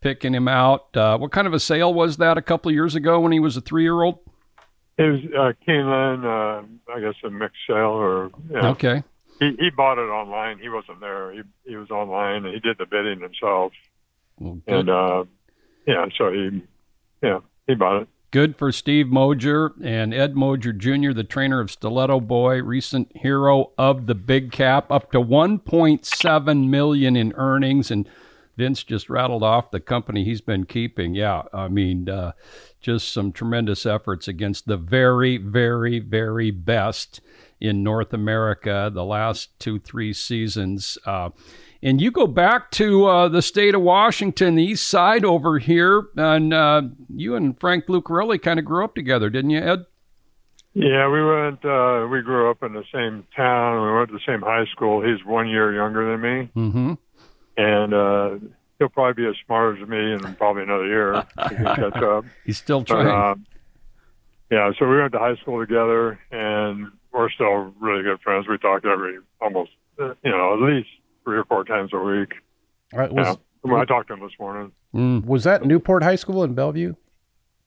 picking him out. Uh, what kind of a sale was that a couple of years ago when he was a three year old? It was uh, Keeneland, uh, I guess a mixed sale, or you know, Okay. he he bought it online. He wasn't there. He he was online, he did the bidding himself. Well, And uh, yeah, so he yeah he bought it. good for Steve Moger and Ed Moger Jr., the trainer of Stilleto Boy, recent hero of the Big Cap, up to 1.7 million in earnings. And Vince just rattled off the company he's been keeping. Yeah, I mean, uh, just some tremendous efforts against the very, very, very best in North America the last two, three seasons. Uh, and you go back to uh, the state of Washington, the east side over here, and uh, you and Frank Lucarelli kind of grew up together, didn't you, Ed? Yeah, we went. Uh, we grew up in the same town. We went to the same high school. He's one year younger than me, Mm-hmm. and uh, he'll probably be as smart as me in probably another year. He catch up. He's still But, trying. um, yeah, so we went to high school together, and we're still really good friends. We talk every almost, uh, you know, at least three or four times a week. Was, yeah. Well, I talked to him this morning. Mm. Was that Newport High School in Bellevue?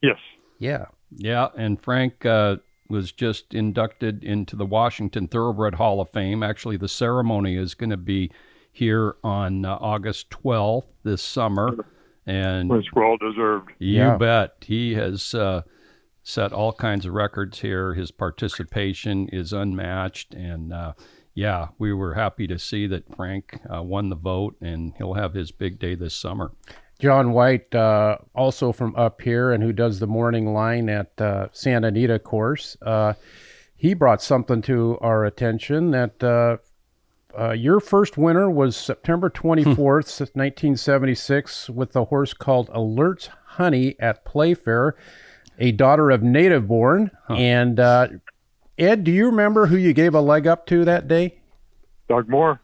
Yes. Yeah. Yeah, and Frank uh, was just inducted into the Washington Thoroughbred Hall of Fame. Actually, the ceremony is going to be here on uh, August 12th this summer, and it's well deserved. You Yeah. bet. He has uh, set all kinds of records here. His participation is unmatched, and uh, yeah, we were happy to see that Frank uh, won the vote, and he'll have his big day this summer. John White, uh, also from up here, and who does the morning line at uh, Santa Anita course. Uh, he brought something to our attention that uh, uh, your first winner was September 24th, 1976, with the horse called Alert's Honey at Playfair, a daughter of native born. And uh, Ed, do you remember who you gave a leg up to that day? Doug Moore.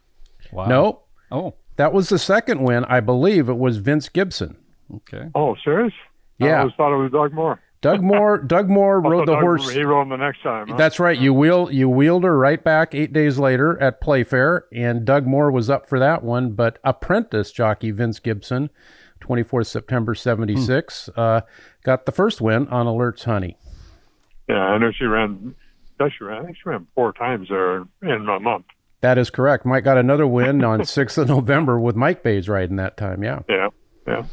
Wow. No, Oh, that was the second win. I believe it was Vince Gibson. okay. Oh, serious? I Yeah. always thought it was Doug Moore. Doug Moore. Doug Moore rode the Doug- horse. He rode him the next time. Huh? That's right. You wheel you wheeled her right back eight days later at Playfair, and Doug Moore was up for that one. But apprentice jockey Vince Gibson, 24th September '76, uh, got the first win on Alert's Honey. Yeah, I know she ran. Yeah, She. I think she ran four times there in a month. That is correct. Mike got another win on 6th of November with Mike Bays riding that time. Yeah. Yeah, yeah.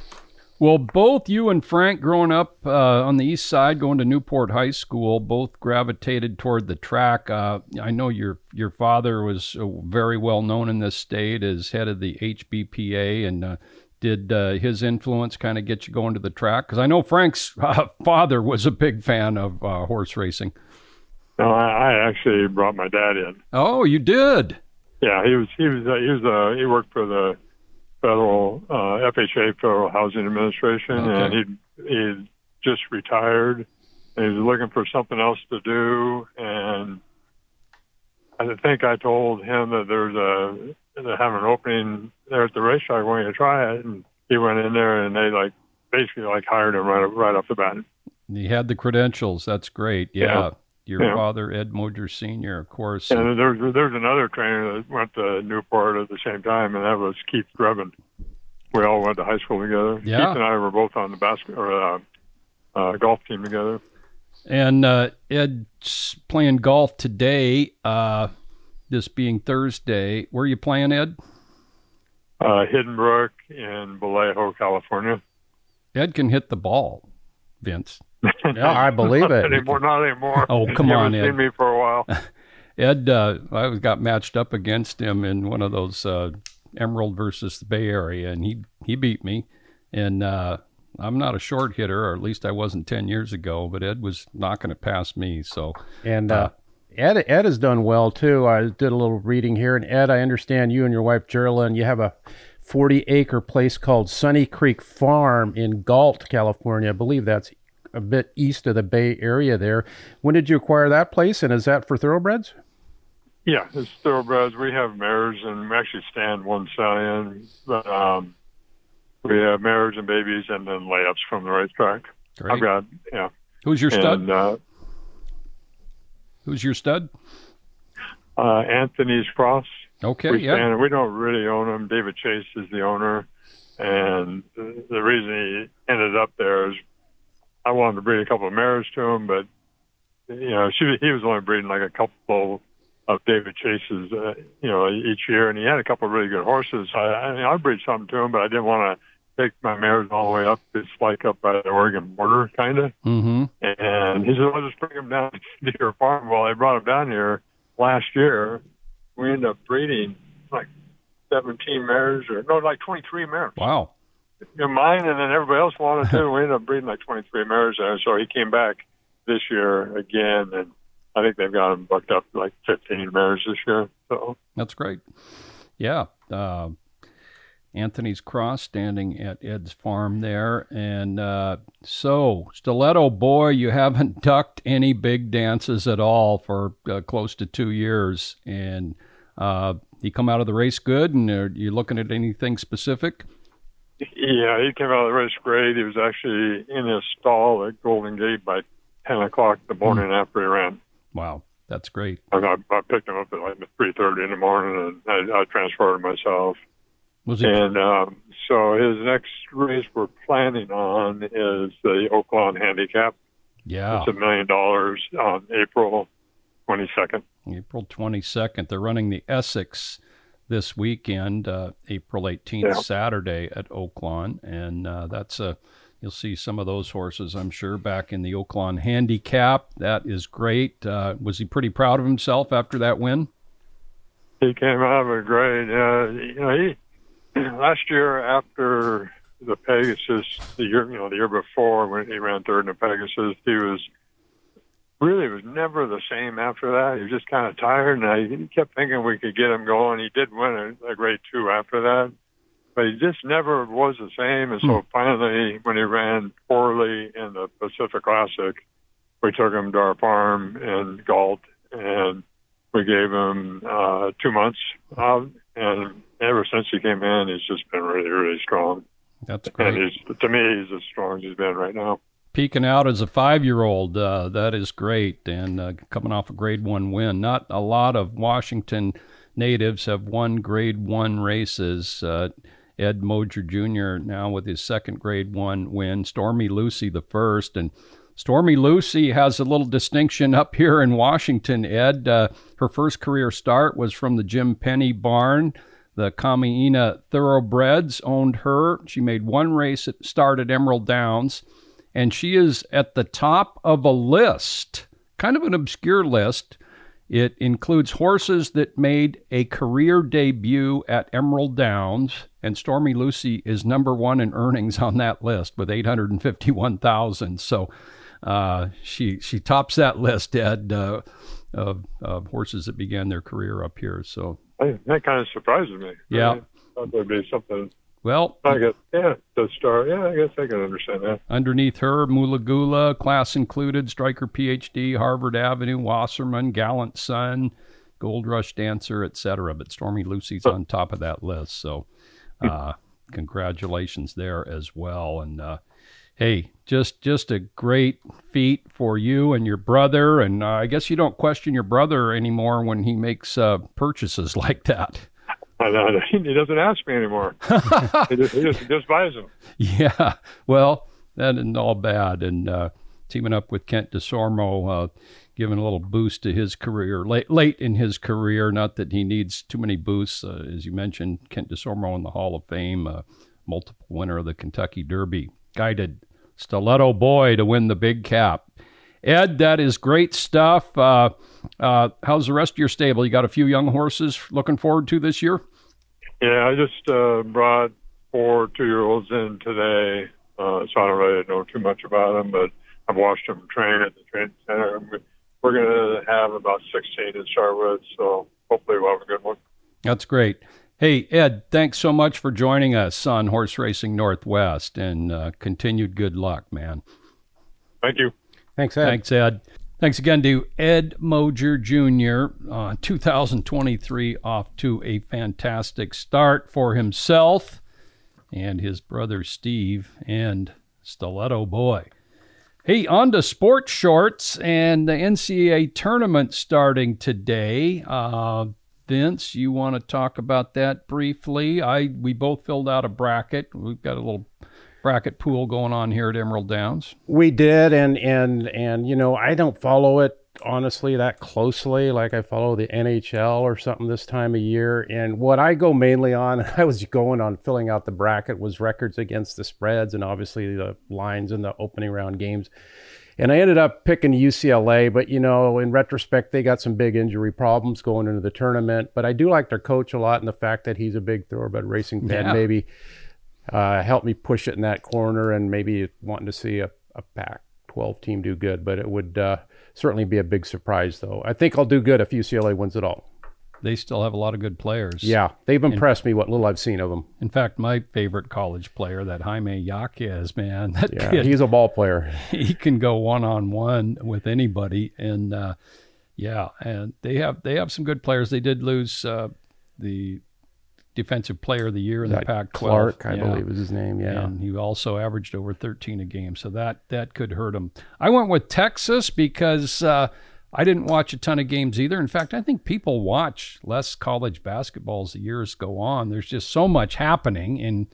Well, both you and Frank, growing up uh, on the east side, going to Newport High School, both gravitated toward the track. Uh, I know your your father was uh, very well known in this state as head of the HBPA, and uh, did uh, his influence kind of get you going to the track? Because I know Frank's uh, father was a big fan of uh, horse racing. No, I, I actually brought my dad in. Oh, you did. Yeah, he was he was uh, he was uh, he worked for the federal uh, FHA Federal Housing Administration, Okay. and he he just retired. And he was looking for something else to do, and I think I told him that there's a they have an opening there at the racetrack. Wanting to try it, and he went in there, and they like basically like hired him right right off the bat. He had the credentials. That's great. Yeah. Yeah. Your Yeah. father, Ed Moger Sr., of course. And there's there's another trainer that went to Newport at the same time, and that was Keith Drebin. We all went to high school together. Yeah. Keith and I were both on the basket or uh, uh, golf team together. And uh, Ed's playing golf today, uh, this being Thursday. Where are you playing, Ed? Uh, Hidden Brook in Vallejo, California. Ed can hit the ball, Vince. Yeah, I believe it. anymore. Not anymore. Oh, come you on, haven't Ed. seen me for a while. Ed, uh, I got matched up against him in one of those uh, Emerald versus the Bay Area, and he he beat me. And uh, I'm not a short hitter, or at least I wasn't ten years ago. But Ed was knocking it past me. So And uh, Ed Ed has done well too. I did a little reading here, and Ed, I understand you and your wife Geraldine, you have a 40 acre place called Sunny Creek Farm in Galt, California. I believe that's a bit east of the Bay Area there. When did you acquire that place, and is that for thoroughbreds? Yeah, it's thoroughbreds. We have mares, and we actually stand one stallion. But um, we have mares and babies, and then layups from the racetrack. great. I've got yeah. Who's your stud? And uh, Who's your stud? uh, Anthony's Cross. Okay, we yeah. stand. We don't really own them. David Chase is the owner, and the, the reason he ended up there is I wanted to breed a couple of mares to him, but you know she he was only breeding like a couple of David Chase's, uh, you know, each year, and he had a couple of really good horses. I, I mean, I'd breed something to him, but I didn't want to take my mares all the way up. It's like up by the Oregon border, kind of. Mm-hmm. And he said, "I'll just bring him down to your farm." Well, I brought him down here last year. We ended up breeding like 17 mares, or no, like 23 mares. Wow. You know, mine, and then everybody else wanted to. We ended up breeding like 23 mares there. So he came back this year again, and I think they've got him booked up like 15 mares this year. So That's great. Yeah. Uh, Anthony's Cross standing at Ed's farm there. And uh, so, Stilleto Boy, you haven't ducked any big dances at all for uh, close to two years. And uh, you come out of the race good, and are you looking at anything specific? Yeah, he came out of the race great. He was actually in his stall at Golden Gate by 10 o'clock the morning after he ran. Wow. That's great. I, I picked him up at like three thirty in the morning, and I, I transferred him myself. Was he? And um, so his next race we're planning on is the Oaklawn Handicap. yeah. It's a million dollars on April twenty second. April 22nd. They're running the Essex this weekend, uh, April 18th, Yeah. Saturday at Oaklawn. And uh, that's a, you'll see some of those horses, I'm sure, back in the Oaklawn handicap. That is great. Uh, was he pretty proud of himself after that win? He came out of it great. Uh, you know, he last year after the Pegasus, the year you know the year before when he ran third in the Pegasus, he was really was never the same after that. He was just kind of tired, and I kept thinking we could get him going. He did win a, a grade two after that, but he just never was the same. And so finally, when he ran poorly in the Pacific Classic, we took him to our farm in Galt, and we gave him uh, two months out, and ever since he came in, he's just been really, really strong. That's And great. he's to me, he's as strong as he's been right now. Peeking out as a five year old, uh, that is great. And uh, coming off a grade one win. Not a lot of Washington natives have won grade one races. Uh, Ed Moger Jr. now with his second grade one win. Stormy Lucy the first. And Stormy Lucy has a little distinction up here in Washington, Ed. Uh, her first career start was from the Jim Penney barn. The Kamiina Thoroughbreds owned her. She made one race start at Emerald Downs, and she is at the top of a list, kind of an obscure list. It includes horses that made a career debut at Emerald Downs, and Stormy Lucy is number one in earnings on that list with 851,000. So uh, she she tops that list, Ed, uh, of, of horses that began their career up here. So that kind of surprises me. Yeah. I thought there'd be something. Well, I guess, yeah, the star. Yeah, I guess I can understand that. Underneath her, Mulagula, class included, Stryker PhD, Harvard Avenue, Wasserman, Gallant Son, Gold Rush Dancer, etc. But Stormy Lucy's on top of that list. So uh, congratulations there as well. And uh, hey, just just a great feat for you and your brother. And uh, I guess you don't question your brother anymore when he makes uh, purchases like that. I know, he doesn't ask me anymore. he, just, he, just, just buys them. Yeah, well, that isn't all bad. And uh, teaming up with Kent Desormeaux, uh, giving a little boost to his career late, late in his career. Not that he needs too many boosts, uh, as you mentioned. Kent Desormeaux in the Hall of Fame, uh, multiple winner of the Kentucky Derby, guided Stilleto Boy to win the big cap. Ed, that is great stuff. Uh, uh, how's the rest of your stable? You got a few young horses looking forward to this year? Yeah, I just uh, brought four two-year-olds in today, uh, so I don't really know too much about them, but I've watched them train at the training center. We're going to have about 16 in Charlotte, so hopefully we'll have a good one. That's great. Hey, Ed, thanks so much for joining us on Horse Racing Northwest and uh, continued good luck, man. Thank you. Thanks, Ed. Thanks, Ed. Thanks again to Ed Moger Jr. Uh, 2023 off to a fantastic start for himself and his brother Steve and Stilleto Boy. Hey, on to sports shorts and the NCAA tournament starting today. Uh, Vince, you want to talk about that briefly? I we both filled out a bracket. We've got a little bracket pool going on here at Emerald Downs. We did, and and and you know, I don't follow it honestly that closely. Like I follow the NHL or something this time of year. And what I go mainly on, I was going on filling out the bracket was records against the spreads and obviously the lines in the opening round games. And I ended up picking UCLA, but you know, in retrospect, they got some big injury problems going into the tournament. But I do like their coach a lot, and the fact that he's a big thoroughbred racing fan Yeah. maybe uh, helped me push it in that corner, and maybe wanting to see a, a pack 12 team do good. But it would uh, certainly be a big surprise, though. I think I'll do good if UCLA wins it all. They still have a lot of good players. Yeah, they've impressed me. What little I've seen of them. In fact, my favorite college player, that Jaime Jaquez, man, that Yeah, kid, he's a ball player. he can go one on one with anybody, and uh, yeah, and they have they have some good players. They did lose uh, the defensive player of the year in the That Pac-12. Clark, I Yeah. believe is his name. Yeah. And he also averaged over 13 a game, so that that could hurt him. I went with Texas because uh, I didn't watch a ton of games either. In fact, I think people watch less college basketball as the years go on. There's just so much happening in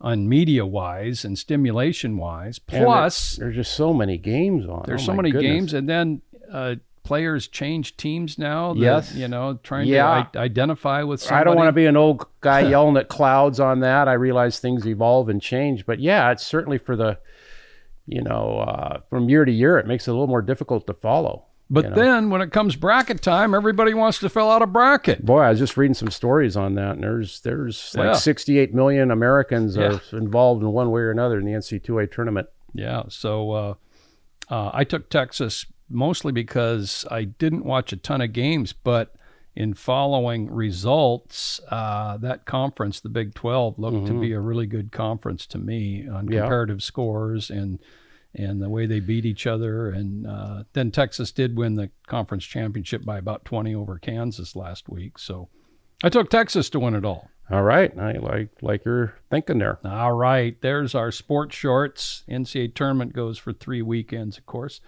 on media wise and stimulation wise. Plus, there- there's just so many games on. there's Oh, so many goodness. games, and then uh, players change teams now. that, Yes. you know, trying Yeah. to I- identify with somebody. I don't want to be an old guy yelling at clouds on that. I realize things evolve and change, but yeah, it's certainly for the, you know, uh, from year to year, it makes it a little more difficult to follow. But you know. then when it comes bracket time, everybody wants to fill out a bracket. Boy, I was just reading some stories on that, and there's there's like Yeah. 68 million Americans Yeah. are involved in one way or another in the NC2A tournament. Yeah. So uh, uh, I took Texas mostly because I didn't watch a ton of games, but in following results, uh, that conference, the Big 12, looked to be a really good conference to me on Yeah. comparative scores and and the way they beat each other. And uh, then Texas did win the conference championship by about 20 over Kansas last week. So I took Texas to win it all. All right, I like like you're thinking there. All right, there's our sports shorts. NCAA tournament goes for three weekends, of course.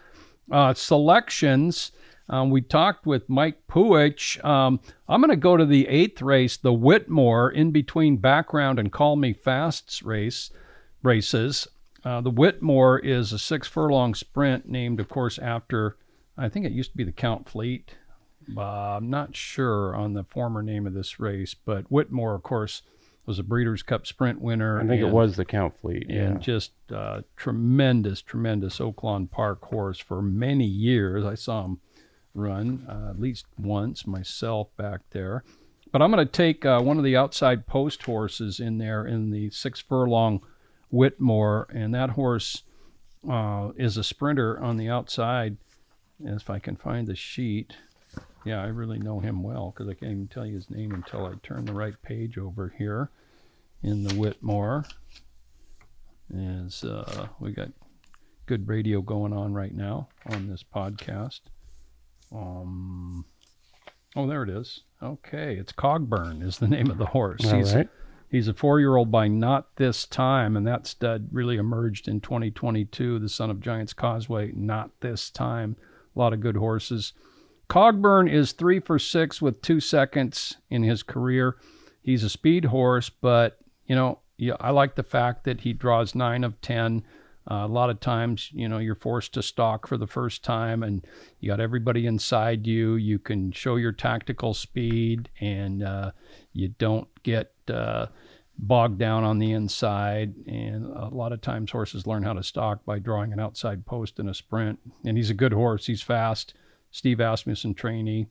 Uh, selections. Um, we talked with Mike Puhich. Um, I'm going to go to the eighth race, the Whitmore, in between Backround and Call Me Fast's race races. Uh, the Whitmore is a six furlong sprint named, of course, after I think it used to be the Count Fleet. Uh, I'm not sure on the former name of this race, but Whitmore, of course, was a Breeders' Cup Sprint winner. I think it was the Count Fleet. Yeah. and just uh, tremendous, tremendous Oaklawn Park horse for many years. I saw him run uh, at least once myself back there. But I'm going to take uh, one of the outside post horses in there in the six furlong Whitmore, and that horse uh, is a sprinter on the outside. If I can find the sheet, yeah, I really know him well because I can't even tell you his name until I turn the right page over here in the Whitmore. As uh, we got good radio going on right now on this podcast. Um, oh, there it is. Okay, it's Cogburn is the name of the horse. All he's right. he's a four-year-old by not this time, and that stud really emerged in 2022. The son of Giants Causeway, not this time. A lot of good horses. Cogburn is three for six with two seconds in his career. He's a speed horse, but you know, yeah, I like the fact that he draws nine of ten. Uh, a lot of times, you know, you're forced to stalk for the first time, and you got everybody inside you. You can show your tactical speed, and uh, you don't get uh, bogged down on the inside. And a lot of times, horses learn how to stalk by drawing an outside post in a sprint. And he's a good horse. He's fast. Steve Asmussen trainee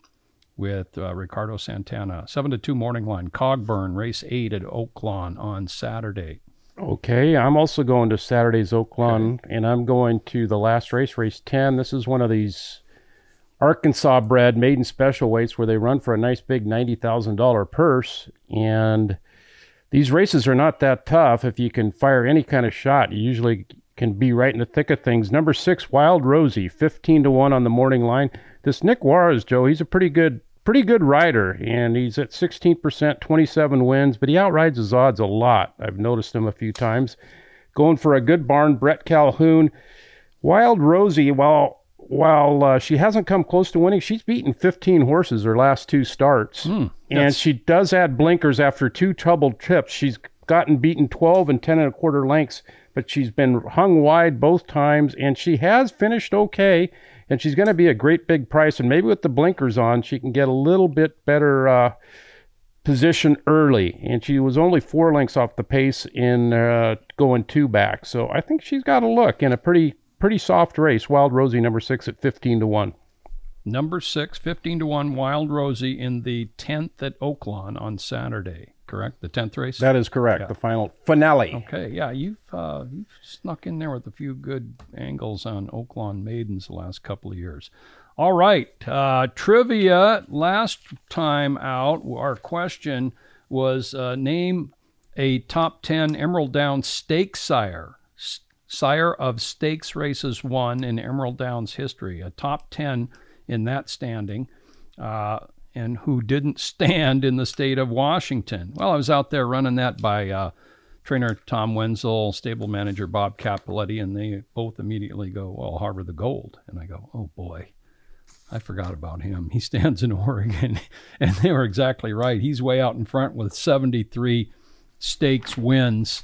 with uh, Ricardo Santana. Seven to two morning line. Cogburn race eight at Oaklawn on Saturday. Okay, I'm also going to Saturday's Oaklawn, and I'm going to the last race, race 10. This is one of these Arkansas bred maiden special weights where they run for a nice big $90,000 purse. And these races are not that tough. If you can fire any kind of shot, you usually can be right in the thick of things. Number six, Wild Rosie, 15 to 1 on the morning line. This Nick Juarez, Joe, he's a pretty good pretty good rider, and he's at 16%, 27 wins, but he outrides his odds a lot. I've noticed him a few times. Going for a good barn, Brett Calhoun. Wild Rosie, while while uh, she hasn't come close to winning, she's beaten 15 horses her last two starts, and she does add blinkers after two troubled trips. She's gotten beaten 12 and 10 and a quarter lengths, but she's been hung wide both times, and she has finished okay. And she's going to be a great big price, and maybe with the blinkers on, she can get a little bit better uh, position early. And she was only four lengths off the pace in uh, going two back, so I think she's got a look in a pretty pretty soft race. Wild Rosie number six at 15 to one. Number six, 15 to 1, Wild Rosie in the 10th at Oaklawn on Saturday, correct? The 10th race? That is correct. The final finale. Okay, yeah, you've uh, you've snuck in there with a few good angles on Oaklawn maidens the last couple of years. All right, uh, trivia. Last time out, our question was uh, name a top ten Emerald Downs stake sire, sire of stakes races won in Emerald Downs history. A top ten in that standing. Uh, and who didn't stand in the state of Washington. Well, I was out there running that by uh, trainer Tom Wenzel, stable manager Bob Capoletti, and they both immediately go, "Well, Harbor the Gold," and I go, "Oh boy." I forgot about him. He stands in Oregon, and they were exactly right. He's way out in front with 73 stakes wins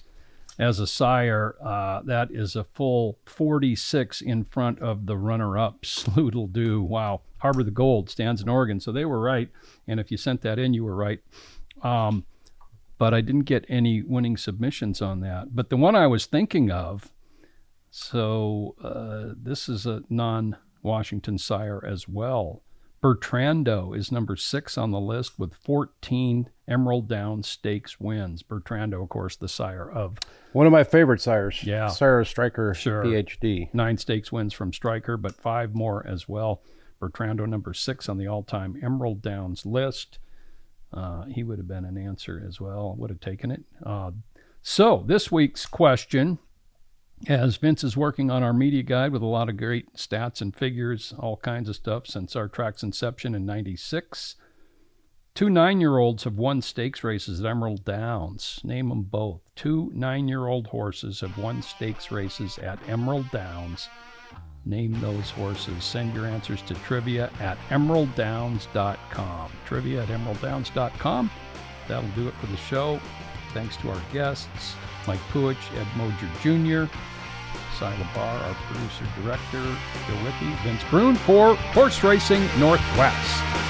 as a sire. Uh, that is a full 46 in front of the runner-up, Sloodle Do. Wow, Harbor the Gold stands in Oregon, so they were right. And if you sent that in, you were right. Um, but I didn't get any winning submissions on that. But the one I was thinking of, so uh, this is a non Washington sire as well. Bertrando is number six on the list with 14 Emerald Down Stakes wins. Bertrando, of course, the sire of one of my favorite sires. Yeah, Sire Stryker sure. PhD. Nine stakes wins from Stryker, but five more as well. Bertrando, number six on the all-time Emerald Downs list. Uh, he would have been an answer as well. Would have taken it. Uh, so this week's question as Vince is working on our media guide with a lot of great stats and figures, all kinds of stuff since our track's inception in 96. Two nine year olds have won stakes races at Emerald Downs. Name them both. Two nine year old horses have won stakes races at Emerald Downs. Name those horses. Send your answers to trivia at emeralddowns.com. Trivia at emeralddowns.com. That'll do it for the show. Thanks to our guests. Mike Puhich, Ed Moger Jr., Cy Labar, our producer director, Bill Vince Bruun for Horse Racing Northwest.